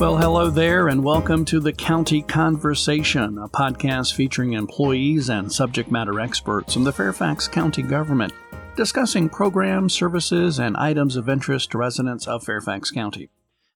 Well, hello there, and welcome to the County Conversation, a podcast featuring employees and subject matter experts from the Fairfax County government discussing programs, services, and items of interest to residents of Fairfax County.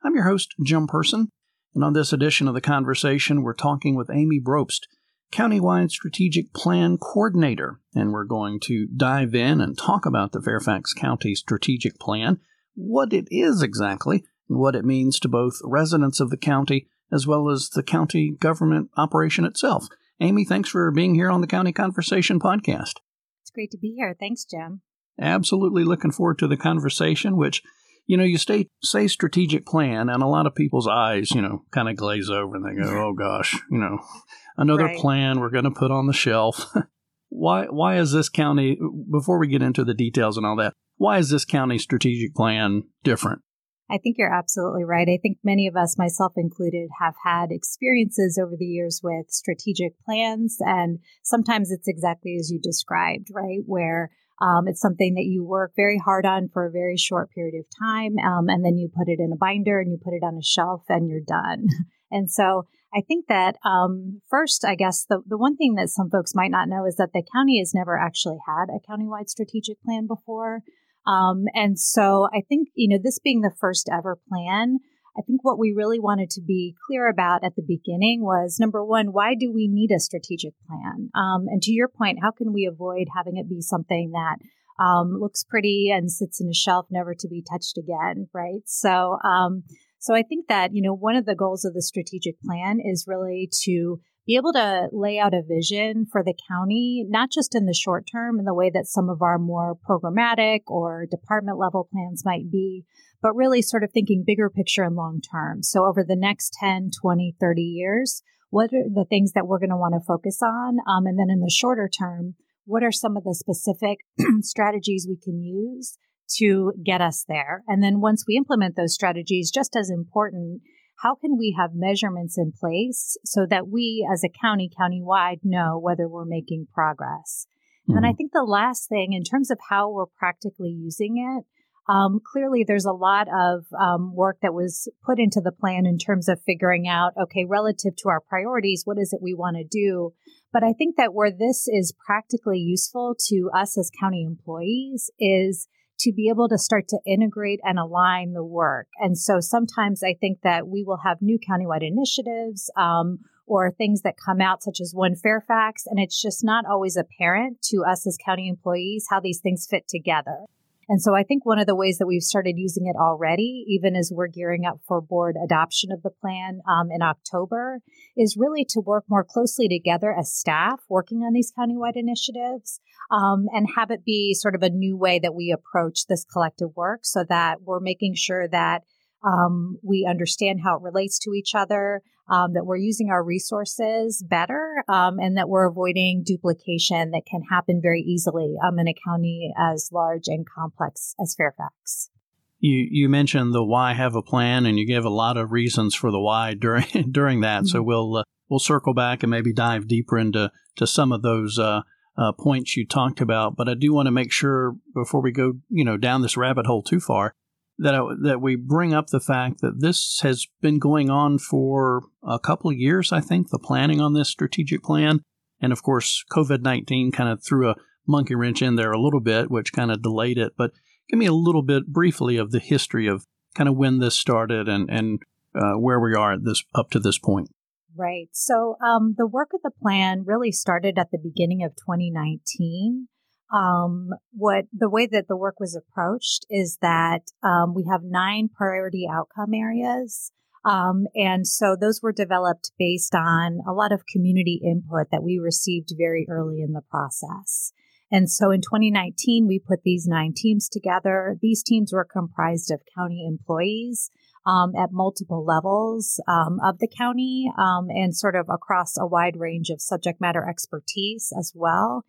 I'm your host, Jim Person, and on this edition of the conversation, we're talking with Amy Brobst, Countywide Strategic Plan Coordinator, and we're going to dive in and talk about the Fairfax County Strategic Plan, what it is exactly, and what it means to both residents of the county as well as the county government operation itself. Amy, thanks for being here on the County Conversation podcast. It's great to be here. Thanks, Jim. Absolutely looking forward to the conversation, which, you know, you stay, say strategic plan, and a lot of people's eyes, you know, kind of glaze over and they go, oh gosh, you know, another right. plan we're going to put on the shelf. why, why is this county, before we get into the details and all that, why is this county strategic plan different? I think you're absolutely right. I think many of us, myself included, have had experiences over the years with strategic plans. And sometimes it's exactly as you described, right? Where um, it's something that you work very hard on for a very short period of time. Um, and then you put it in a binder and you put it on a shelf and you're done. and so I think that um, first, I guess the, the one thing that some folks might not know is that the county has never actually had a countywide strategic plan before. Um, and so I think, you know, this being the first ever plan, I think what we really wanted to be clear about at the beginning was number one, why do we need a strategic plan? Um, and to your point, how can we avoid having it be something that um, looks pretty and sits in a shelf, never to be touched again, right? So, um, so I think that you know one of the goals of the strategic plan is really to be able to lay out a vision for the county, not just in the short term in the way that some of our more programmatic or department level plans might be, but really sort of thinking bigger picture and long term. So over the next 10, 20, 30 years, what are the things that we're going to want to focus on? Um, and then in the shorter term, what are some of the specific strategies we can use to get us there? And then once we implement those strategies, just as important, how can we have measurements in place so that we as a county, countywide, know whether we're making progress? Mm-hmm. And I think the last thing, in terms of how we're practically using it, um, clearly there's a lot of um, work that was put into the plan in terms of figuring out, okay, relative to our priorities, what is it we want to do? But I think that where this is practically useful to us as county employees is to be able to start to integrate and align the work. And so sometimes I think that we will have new countywide initiatives um, or things that come out, such as One Fairfax, and it's just not always apparent to us as county employees how these things fit together. And so I think one of the ways that we've started using it already, even as we're gearing up for board adoption of the plan um, in October, is really to work more closely together as staff working on these countywide initiatives um, and have it be sort of a new way that we approach this collective work so that we're making sure that um, we understand how it relates to each other, um, that we're using our resources better, um, and that we're avoiding duplication that can happen very easily um, in a county as large and complex as Fairfax. You you mentioned the why have a plan, and you gave a lot of reasons for the why during during that. Mm-hmm. So we'll uh, we'll circle back and maybe dive deeper into to some of those. Uh, uh, points you talked about, but I do want to make sure before we go, you know, down this rabbit hole too far, that I, that we bring up the fact that this has been going on for a couple of years. I think the planning on this strategic plan, and of course, COVID nineteen kind of threw a monkey wrench in there a little bit, which kind of delayed it. But give me a little bit briefly of the history of kind of when this started and and uh, where we are at this up to this point. Right. So um, the work of the plan really started at the beginning of 2019 um, what the way that the work was approached is that um, we have nine priority outcome areas. Um, and so those were developed based on a lot of community input that we received very early in the process. And so in 2019, we put these nine teams together. These teams were comprised of county employees um, at multiple levels um, of the county um, and sort of across a wide range of subject matter expertise as well.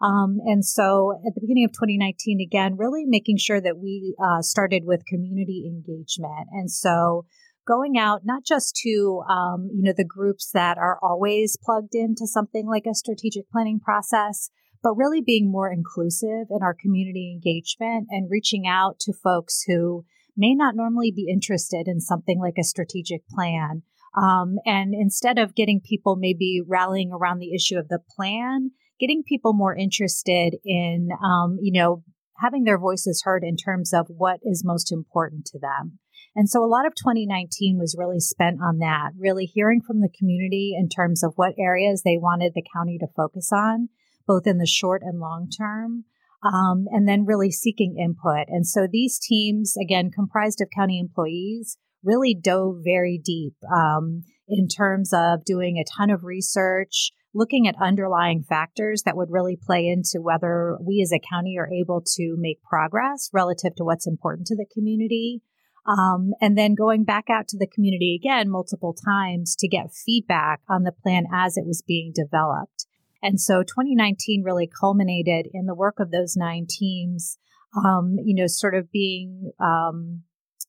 Um, and so at the beginning of 2019, again, really making sure that we uh, started with community engagement. And so going out not just to um, you know the groups that are always plugged into something like a strategic planning process but really being more inclusive in our community engagement and reaching out to folks who may not normally be interested in something like a strategic plan. Um, and instead of getting people maybe rallying around the issue of the plan, getting people more interested in, um, you know, having their voices heard in terms of what is most important to them. And so a lot of 2019 was really spent on that, really hearing from the community in terms of what areas they wanted the county to focus on, both in the short and long term. Um, and then really seeking input. And so these teams, again, comprised of county employees, really dove very deep um, in terms of doing a ton of research, looking at underlying factors that would really play into whether we as a county are able to make progress relative to what's important to the community. Um, and then going back out to the community again multiple times to get feedback on the plan as it was being developed. And so 2019 really culminated in the work of those nine teams, um, you know, sort of being, um,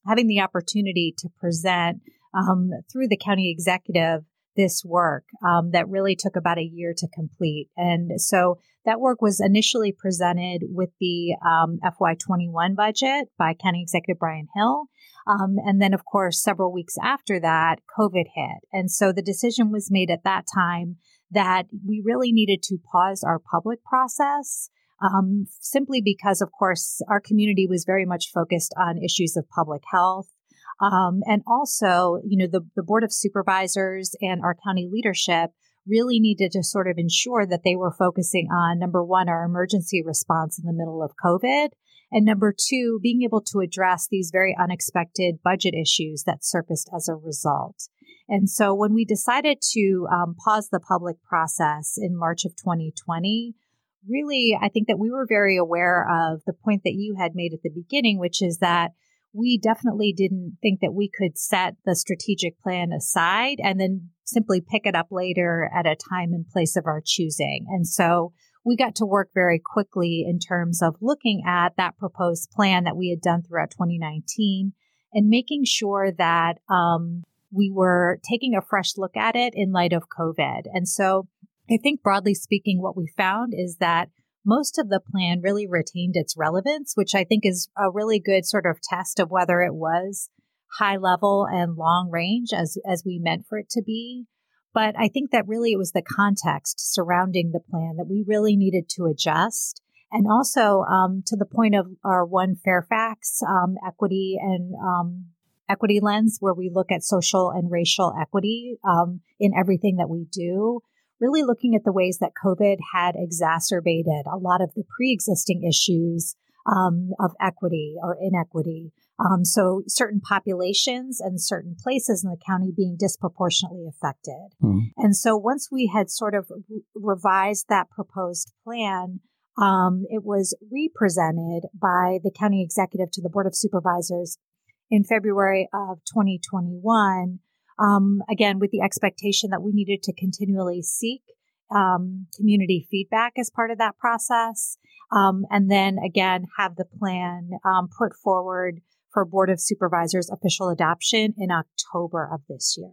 having the opportunity to present um, through the county executive this work um, that really took about a year to complete. And so that work was initially presented with the um, FY21 budget by County Executive Bryan Hill. Um, and then, of course, several weeks after that, COVID hit. And so the decision was made at that time that we really needed to pause our public process. Um, simply because, of course, our community was very much focused on issues of public health. Um, and also, you know, the, the Board of Supervisors and our county leadership really needed to sort of ensure that they were focusing on number one, our emergency response in the middle of COVID, and number two, being able to address these very unexpected budget issues that surfaced as a result. And so when we decided to um, pause the public process in March of 2020, really, I think that we were very aware of the point that you had made at the beginning, which is that we definitely didn't think that we could set the strategic plan aside and then simply pick it up later at a time and place of our choosing. And so we got to work very quickly in terms of looking at that proposed plan that we had done throughout 2019 and making sure that um, we were taking a fresh look at it in light of COVID. And so I think broadly speaking, what we found is that most of the plan really retained its relevance, which I think is a really good sort of test of whether it was high level and long range as, as we meant for it to be. But I think that really it was the context surrounding the plan that we really needed to adjust. And also um, to the point of our one Fairfax um, equity and um, equity lens, where we look at social and racial equity um, in everything that we do, really looking at the ways that COVID had exacerbated a lot of the pre existing issues um, of equity or inequity. Um, so certain populations and certain places in the county being disproportionately affected. Mm. And so once we had sort of re- revised that proposed plan, um, it was represented by the county executive to the board of supervisors in February of 2021. Um, again, with the expectation that we needed to continually seek um, community feedback as part of that process. Um, and then again, have the plan um, put forward for Board of Supervisors official adoption in October of this year.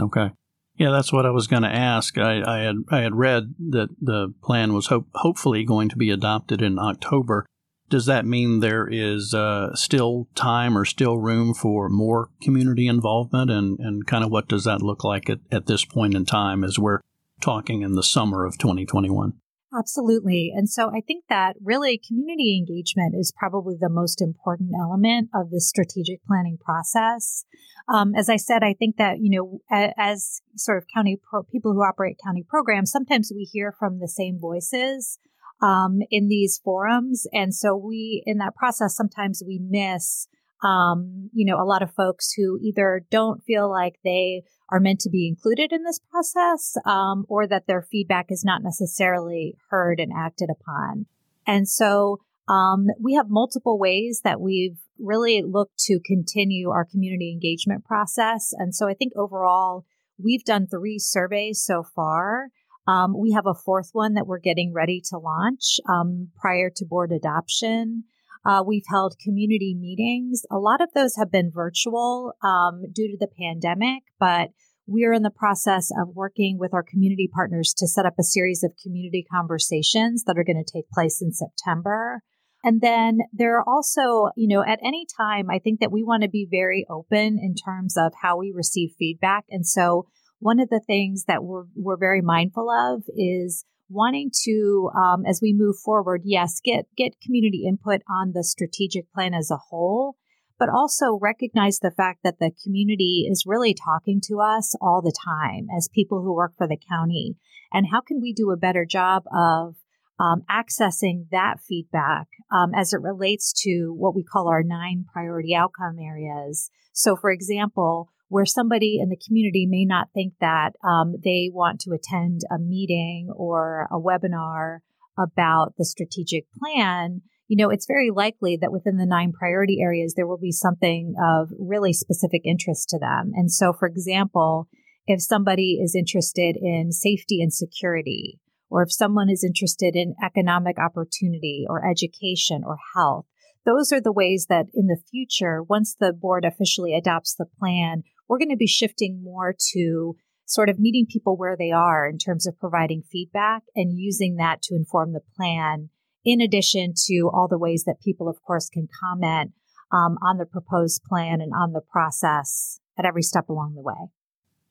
Okay. Yeah, that's what I was going to ask. I, I, had I had read that the plan was ho- hopefully going to be adopted in October. Does that mean there is uh, still time or still room for more community involvement? And, and kind of what does that look like at, at this point in time as we're talking in the summer of 2021? Absolutely. And so I think that really community engagement is probably the most important element of the strategic planning process. Um, as I said, I think that, you know, as, sort of county pro- people who operate county programs, sometimes we hear from the same voices um, in these forums. And so we, in that process, sometimes we miss um, you know, a lot of folks who either don't feel like they are meant to be included in this process um, or that their feedback is not necessarily heard and acted upon. And so um, we have multiple ways that we've really looked to continue our community engagement process. And so I think overall, we've done three surveys so far. Um, we have a fourth one that we're getting ready to launch um, prior to board adoption. Uh, we've held community meetings. A lot of those have been virtual um, due to the pandemic, but we're in the process of working with our community partners to set up a series of community conversations that are going to take place in September. And then there are also, you know, at any time, I think that we want to be very open in terms of how we receive feedback. And so one of the things that we're, we're very mindful of is wanting to, um, as we move forward, yes, get, get community input on the strategic plan as a whole, but also recognize the fact that the community is really talking to us all the time as people who work for the county. And how can we do a better job of um, accessing that feedback um, as it relates to what we call our nine priority outcome areas. So, for example, where somebody in the community may not think that um, they want to attend a meeting or a webinar about the strategic plan, you know, it's very likely that within the nine priority areas, there will be something of really specific interest to them. And so, for example, if somebody is interested in safety and security, or if someone is interested in economic opportunity or education or health. Those are the ways that in the future, once the board officially adopts the plan, we're going to be shifting more to sort of meeting people where they are in terms of providing feedback and using that to inform the plan, in addition to all the ways that people, of course, can comment um, on the proposed plan and on the process at every step along the way.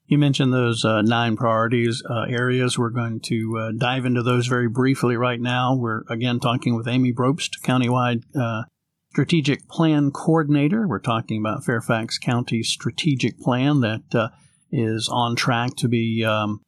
You mentioned those uh, nine priorities uh, areas. We're going to uh, dive into those very briefly right now. We're again talking with Amy Brobst, countywide uh, strategic plan coordinator. We're talking about Fairfax County strategic plan that uh, is on track to be um,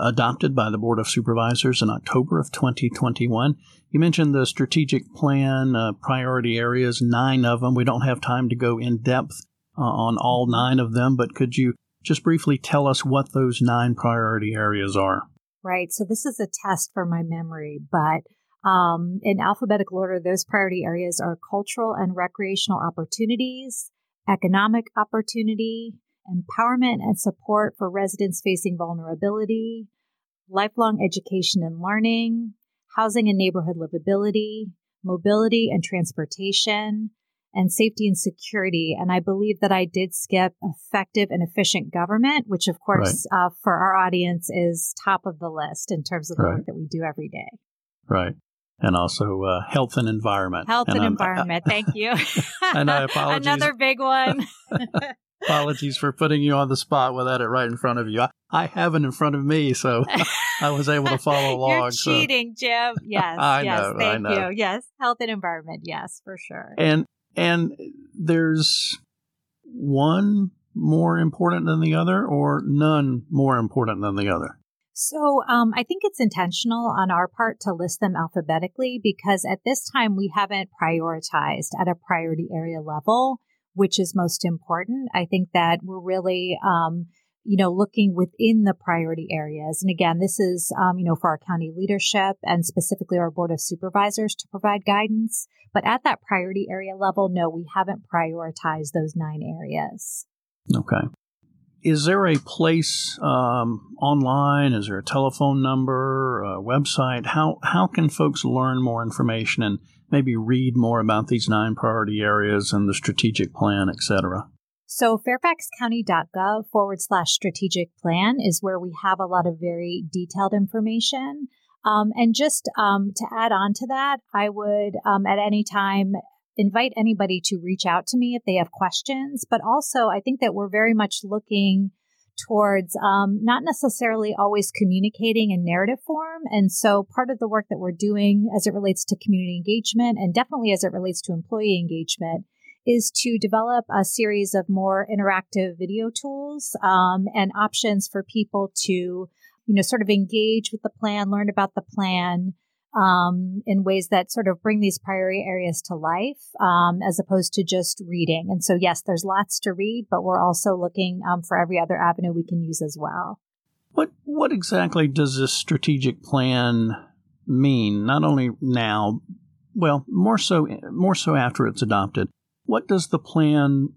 adopted by the Board of Supervisors in October of 2021. You mentioned the strategic plan uh, priority areas, nine of them. We don't have time to go in depth on all nine of them, but could you just briefly tell us what those nine priority areas are. Right. So this is a test for my memory, but um, in alphabetical order, those priority areas are cultural and recreational opportunities, economic opportunity, empowerment and support for residents facing vulnerability, lifelong education and learning, housing and neighborhood livability, mobility and transportation, and safety and security. And I believe that I did skip effective and efficient government, which, of course, right. uh, for our audience is top of the list in terms of the right. work that we do every day. Right. And also uh, health and environment. Health and, and environment. Thank you. and I apologize. Another big one. apologies for putting you on the spot without it right in front of you. I, I have it in front of me, so I was able to follow along. You're cheating, so. Jim. Yes. I yes. Know, thank I you. Yes. Health and environment. Yes, for sure. And and there's one more important than the other, or none more important than the other? So um, I think it's intentional on our part to list them alphabetically because at this time we haven't prioritized at a priority area level, which is most important. I think that we're really um, you know, looking within the priority areas. And again, this is, um, you know, for our county leadership and specifically our board of supervisors to provide guidance. But at that priority area level, no, we haven't prioritized those nine areas. Okay. Is there a place um, online? Is there a telephone number, a website? How how can folks learn more information and maybe read more about these nine priority areas and the strategic plan, et cetera? So fairfaxcounty.gov forward slash strategic plan is where we have a lot of very detailed information. Um, and just um, to add on to that, I would um, at any time invite anybody to reach out to me if they have questions. But also, I think that we're very much looking towards um, not necessarily always communicating in narrative form. And so, part of the work that we're doing as it relates to community engagement and definitely as it relates to employee engagement is to develop a series of more interactive video tools um, and options for people to, you know, sort of engage with the plan, learn about the plan um, in ways that sort of bring these priority areas to life, um, as opposed to just reading. And so, yes, there's lots to read, but we're also looking um, for every other avenue we can use as well. What what exactly does this strategic plan mean? Not only now, well, more so more so after it's adopted. What does the plan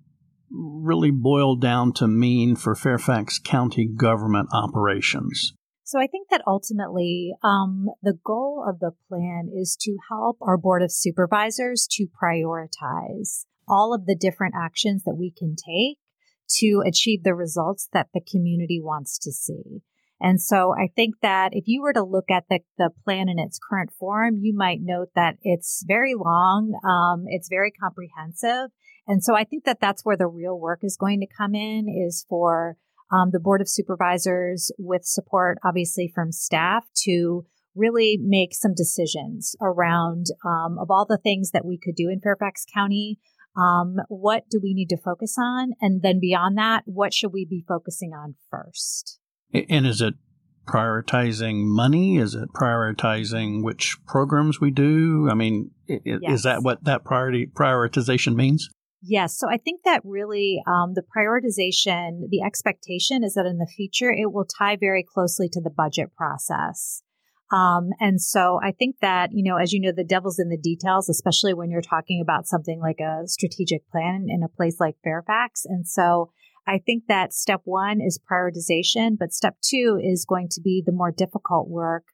really boil down to mean for Fairfax County government operations? So I think that ultimately um, the goal of the plan is to help our Board of Supervisors to prioritize all of the different actions that we can take to achieve the results that the community wants to see. And so I think that if you were to look at the, the plan in its current form, you might note that it's very long. Um, it's very comprehensive. And so I think that that's where the real work is going to come in is for um, the board of supervisors with support, obviously from staff to really make some decisions around um, of all the things that we could do in Fairfax County. Um, what do we need to focus on? And then beyond that, what should we be focusing on first? And is it prioritizing money? Is it prioritizing which programs we do? I mean, yes. is that what that priority prioritization means? Yes. So I think that really um, the prioritization, the expectation is that in the future, it will tie very closely to the budget process. Um, and so I think that, you know, as you know, the devil's in the details, especially when you're talking about something like a strategic plan in a place like Fairfax. And so I think that step one is prioritization, but step two is going to be the more difficult work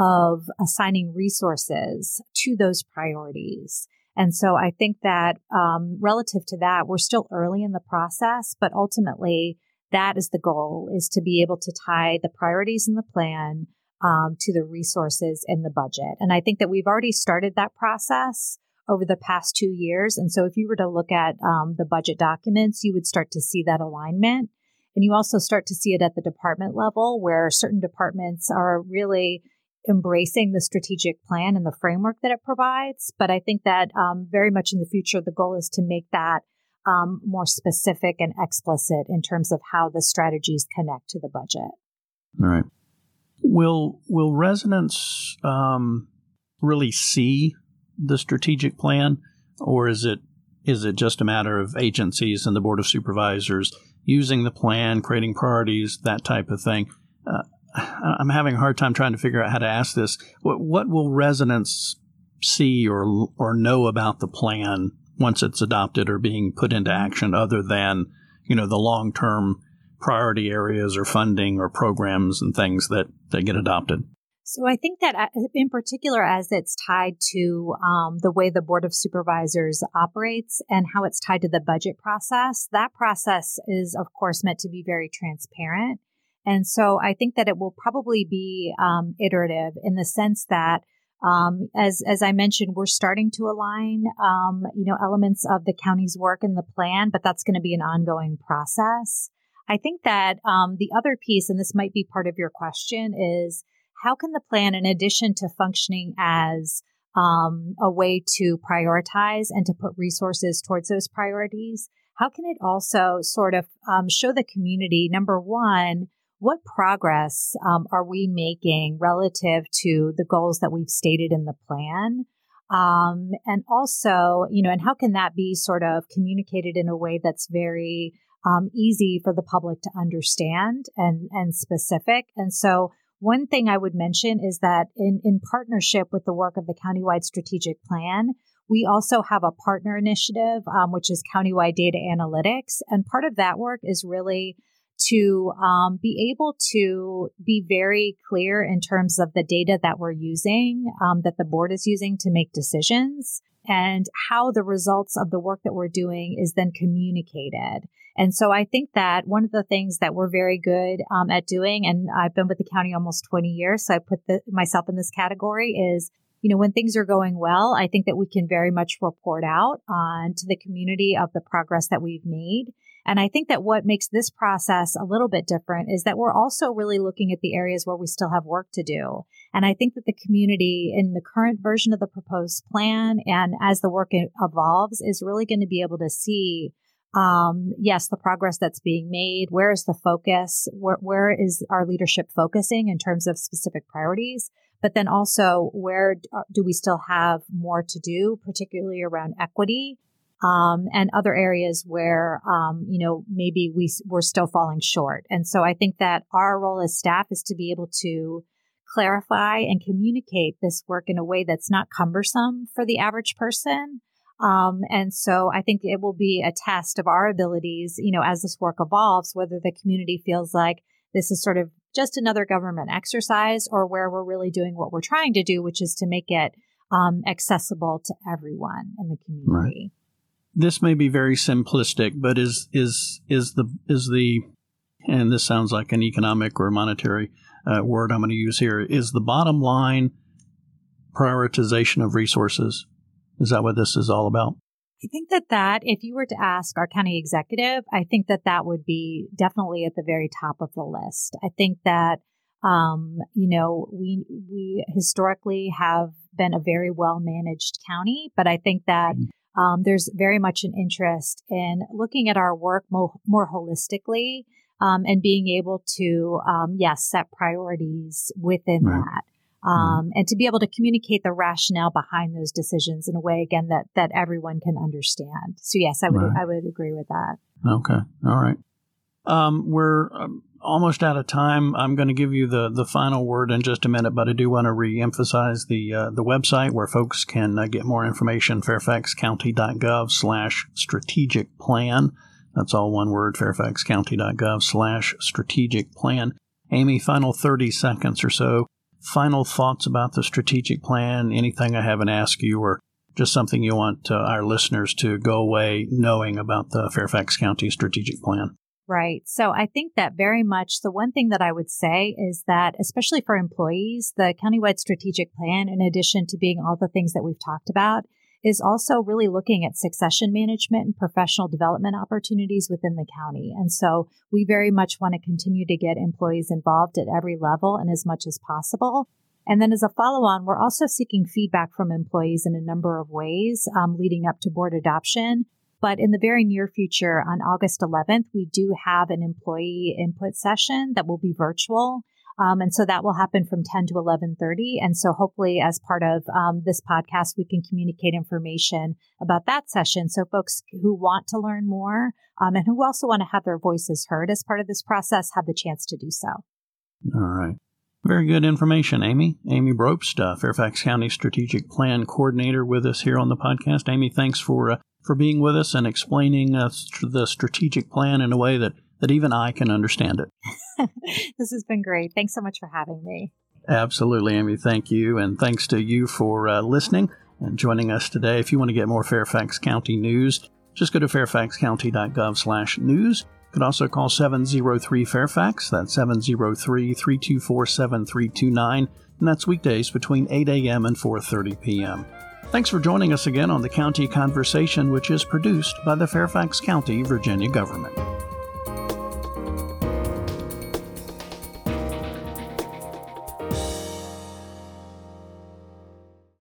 of assigning resources to those priorities. And so I think that um, relative to that, we're still early in the process, but ultimately that is the goal is to be able to tie the priorities in the plan um, to the resources in the budget. And I think that we've already started that process over the past two years. And so if you were to look at um, the budget documents, you would start to see that alignment. And you also start to see it at the department level where certain departments are really embracing the strategic plan and the framework that it provides. But I think that um, very much in the future, the goal is to make that um, more specific and explicit in terms of how the strategies connect to the budget. All right. Will will residents um, really see the strategic plan, or is it is it just a matter of agencies and the board of supervisors using the plan, creating priorities, that type of thing? Uh, I'm having a hard time trying to figure out how to ask this. What, what will residents see or or know about the plan once it's adopted or being put into action, other than you know the long term priority areas or funding or programs and things that, that get adopted? So I think that uh, in particular, as it's tied to um, the way the Board of Supervisors operates and how it's tied to the budget process, that process is, of course, meant to be very transparent. And so I think that it will probably be um, iterative in the sense that um, as as I mentioned, we're starting to align, um, you know, elements of the county's work in the plan, but that's going to be an ongoing process. I think that um, the other piece, and this might be part of your question, is how can the plan, in addition to functioning as um, a way to prioritize and to put resources towards those priorities, how can it also sort of um, show the community, number one, what progress um, are we making relative to the goals that we've stated in the plan? Um, and also, you know, and how can that be sort of communicated in a way that's very um, easy for the public to understand and, and specific. And so one thing I would mention is that in, in partnership with the work of the countywide strategic plan, we also have a partner initiative, um, which is countywide data analytics. And part of that work is really to um, be able to be very clear in terms of the data that we're using, um, that the board is using to make decisions, and how the results of the work that we're doing is then communicated. And so I think that one of the things that we're very good um, at doing, and I've been with the county almost 20 years, so I put the, myself in this category, is you know, when things are going well, I think that we can very much report out on to the community of the progress that we've made. And I think that what makes this process a little bit different is that we're also really looking at the areas where we still have work to do. And I think that the community in the current version of the proposed plan and as the work evolves is really going to be able to see um, yes, the progress that's being made. Where is the focus? Where, where is our leadership focusing in terms of specific priorities? But then also, where do we still have more to do, particularly around equity um, and other areas where, um, you know, maybe we, we're still falling short. And so I think that our role as staff is to be able to clarify and communicate this work in a way that's not cumbersome for the average person. Um, and so I think it will be a test of our abilities, you know, as this work evolves, whether the community feels like this is sort of just another government exercise or where we're really doing what we're trying to do, which is to make it um, accessible to everyone in the community. Right this may be very simplistic, but is is is the is the and this sounds like an economic or monetary uh, word I'm going to use here, is the bottom line prioritization of resources. Is that what this is all about? I think that that, if you were to ask our county executive, I think that that would be definitely at the very top of the list. I think that, um, you know, we, we historically have been a very well managed county, but I think that mm-hmm. Um, there's very much an interest in looking at our work more, more holistically um, and being able to, um, yes, set priorities within right. that. Um, and to be able to communicate the rationale behind those decisions in a way again that that everyone can understand. So yes, I would right. I would agree with that. Okay, all right. Um, we're um, almost out of time. I'm going to give you the, the final word in just a minute, but I do want to reemphasize the uh, the website where folks can uh, get more information: fairfaxcounty.gov slash strategic plan. That's all one word: fairfaxcounty.gov slash strategic plan. Amy, final 30 seconds or so final thoughts about the strategic plan? Anything I haven't asked you, or just something you want uh, our listeners to go away knowing about the Fairfax County strategic plan? Right. So I think that very much the one thing that I would say is that, especially for employees, the countywide strategic plan, in addition to being all the things that we've talked about, is also really looking at succession management and professional development opportunities within the county. And so we very much want to continue to get employees involved at every level and as much as possible. And then as a follow on, we're also seeking feedback from employees in a number of ways um, leading up to board adoption. But in the very near future, on August 11th, we do have an employee input session that will be virtual. Um, and so that will happen from 10 to 11:30. And so hopefully, as part of um, this podcast, we can communicate information about that session. So folks who want to learn more um, and who also want to have their voices heard as part of this process have the chance to do so. All right. Very good information, Amy. Amy Brobst, uh, Fairfax County Strategic Plan Coordinator, with us here on the podcast. Amy, thanks for uh, for being with us and explaining the strategic plan in a way that that even I can understand it. this has been great. Thanks so much for having me. Absolutely, Amy. Thank you. And thanks to you for uh, listening and joining us today. If you want to get more Fairfax County news, just go to fairfaxcounty.gov slash news. You can also call 703 Fairfax. That's 703 324 7329. And that's weekdays between 8 a.m. and 4.30 p.m. Thanks for joining us again on the County Conversation, which is produced by the Fairfax County, Virginia government.